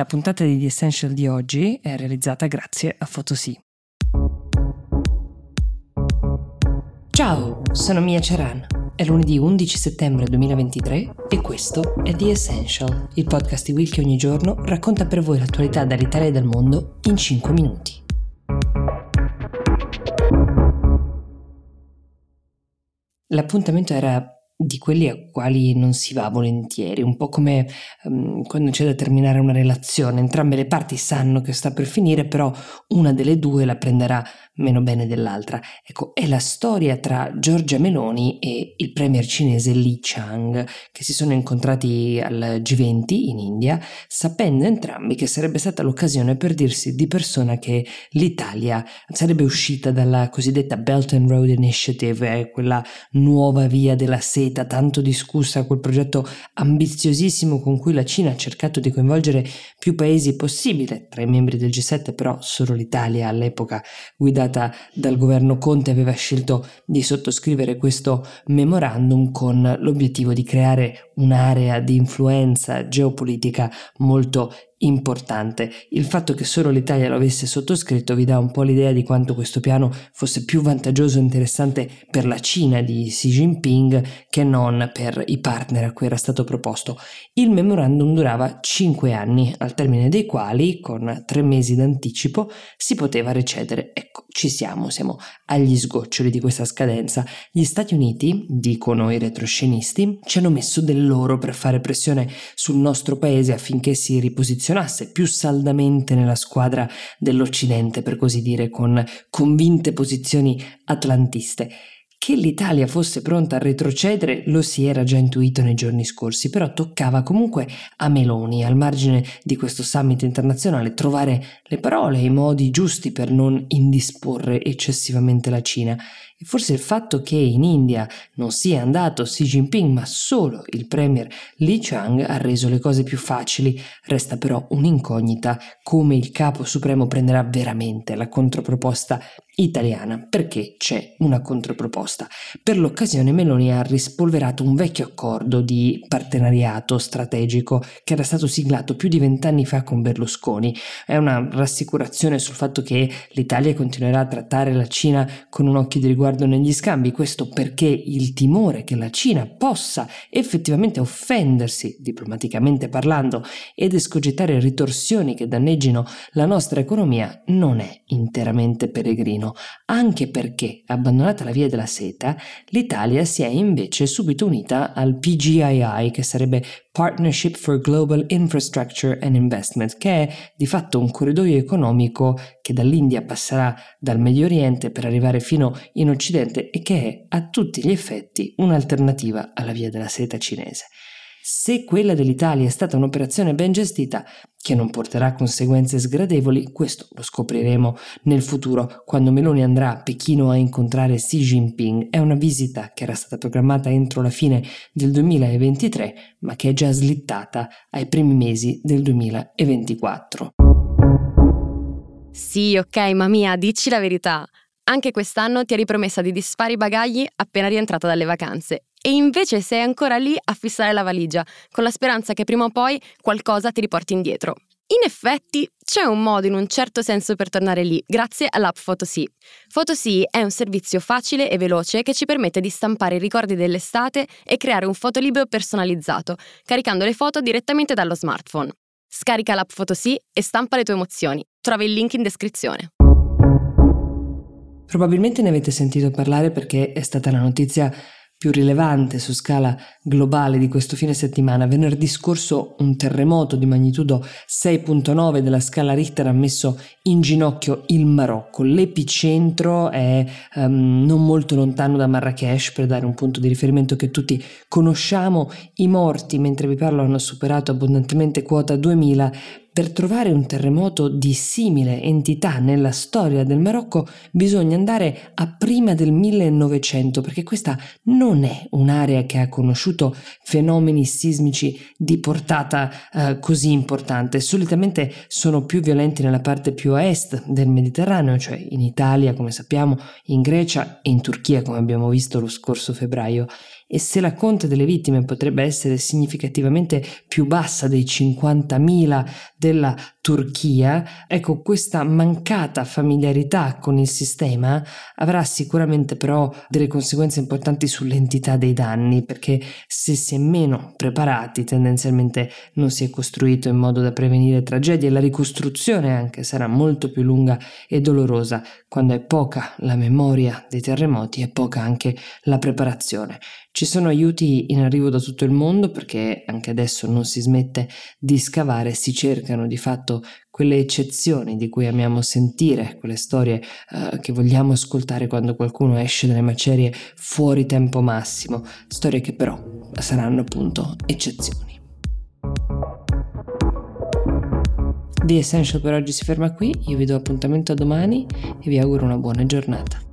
La puntata di The Essential di oggi è realizzata grazie a Photosy. Ciao, sono Mia Ceran. È lunedì 11 settembre 2023 e questo è The Essential, il podcast di Will che ogni giorno racconta per voi l'attualità dall'Italia e dal mondo in 5 minuti. L'appuntamento era di quelli a quali non si va volentieri, un po' come um, quando c'è da terminare una relazione, entrambe le parti sanno che sta per finire, però una delle due la prenderà meno bene dell'altra. Ecco, è la storia tra Giorgia Meloni e il premier cinese Li Chang, che si sono incontrati al G20 in India, sapendo entrambi che sarebbe stata l'occasione per dirsi di persona che l'Italia sarebbe uscita dalla cosiddetta Belt and Road Initiative, eh, quella nuova via della seta tanto discussa, quel progetto ambiziosissimo con cui la Cina ha cercato di coinvolgere più paesi possibile, tra i membri del G7 però solo l'Italia all'epoca guidata dal governo Conte aveva scelto di sottoscrivere questo memorandum con l'obiettivo di creare un'area di influenza geopolitica molto importante. Il fatto che solo l'Italia lo avesse sottoscritto vi dà un po' l'idea di quanto questo piano fosse più vantaggioso e interessante per la Cina di Xi Jinping che non per i partner a cui era stato proposto. Il memorandum durava 5 anni, al termine dei quali, con tre mesi d'anticipo, si poteva recedere. Ecco, ci siamo, siamo agli sgoccioli di questa scadenza. Gli Stati Uniti, dicono i retroscenisti, ci hanno messo del loro per fare pressione sul nostro paese affinché si riposizioni posizionasse più saldamente nella squadra dell'Occidente, per così dire, con convinte posizioni atlantiste. Che l'Italia fosse pronta a retrocedere lo si era già intuito nei giorni scorsi, però toccava comunque a Meloni, al margine di questo summit internazionale, trovare le parole e i modi giusti per non indisporre eccessivamente la Cina. E forse il fatto che in India non sia andato Xi Jinping ma solo il premier Li Chang ha reso le cose più facili, resta però un'incognita come il capo supremo prenderà veramente la controproposta italiana, perché c'è una controproposta. Per l'occasione Meloni ha rispolverato un vecchio accordo di partenariato strategico che era stato siglato più di vent'anni fa con Berlusconi. È una rassicurazione sul fatto che l'Italia continuerà a trattare la Cina con un occhio di riguardo negli scambi, questo perché il timore che la Cina possa effettivamente offendersi, diplomaticamente parlando, ed escogitare ritorsioni che danneggino la nostra economia non è interamente peregrino, anche perché, abbandonata la via della seta, l'Italia si è invece subito unita al PGII, che sarebbe Partnership for Global Infrastructure and Investment, che è di fatto un corridoio economico che dall'India passerà dal Medio Oriente per arrivare fino in Occidente e che è a tutti gli effetti un'alternativa alla via della seta cinese. Se quella dell'Italia è stata un'operazione ben gestita, che non porterà conseguenze sgradevoli, questo lo scopriremo nel futuro quando Meloni andrà a Pechino a incontrare Xi Jinping. È una visita che era stata programmata entro la fine del 2023, ma che è già slittata ai primi mesi del 2024. Sì, ok, ma mia, dici la verità. Anche quest'anno ti eri promessa di dispari i bagagli appena rientrata dalle vacanze e invece sei ancora lì a fissare la valigia, con la speranza che prima o poi qualcosa ti riporti indietro. In effetti, c'è un modo in un certo senso per tornare lì, grazie all'app Photosy. Photosy è un servizio facile e veloce che ci permette di stampare i ricordi dell'estate e creare un fotolibro personalizzato, caricando le foto direttamente dallo smartphone. Scarica l'app Photosy e stampa le tue emozioni. Trovi il link in descrizione. Probabilmente ne avete sentito parlare perché è stata la notizia più rilevante su scala globale di questo fine settimana. Venerdì scorso un terremoto di magnitudo 6.9 della scala Richter ha messo in ginocchio il Marocco. L'epicentro è um, non molto lontano da Marrakesh per dare un punto di riferimento che tutti conosciamo. I morti, mentre vi parlo, hanno superato abbondantemente quota 2000 per trovare un terremoto di simile entità nella storia del Marocco bisogna andare a prima del 1900 perché questa non è un'area che ha conosciuto fenomeni sismici di portata eh, così importante. Solitamente sono più violenti nella parte più a est del Mediterraneo, cioè in Italia come sappiamo, in Grecia e in Turchia come abbiamo visto lo scorso febbraio. E se la conta delle vittime potrebbe essere significativamente più bassa dei 50.000 della Turchia, ecco questa mancata familiarità con il sistema avrà sicuramente però delle conseguenze importanti sull'entità dei danni, perché se si è meno preparati tendenzialmente non si è costruito in modo da prevenire tragedie e la ricostruzione anche sarà molto più lunga e dolorosa quando è poca la memoria dei terremoti e poca anche la preparazione. Ci sono aiuti in arrivo da tutto il mondo perché anche adesso non si smette di scavare, si cercano di fatto quelle eccezioni di cui amiamo sentire, quelle storie uh, che vogliamo ascoltare quando qualcuno esce dalle macerie fuori tempo massimo, storie che però saranno appunto eccezioni. The Essential per oggi si ferma qui, io vi do appuntamento a domani e vi auguro una buona giornata.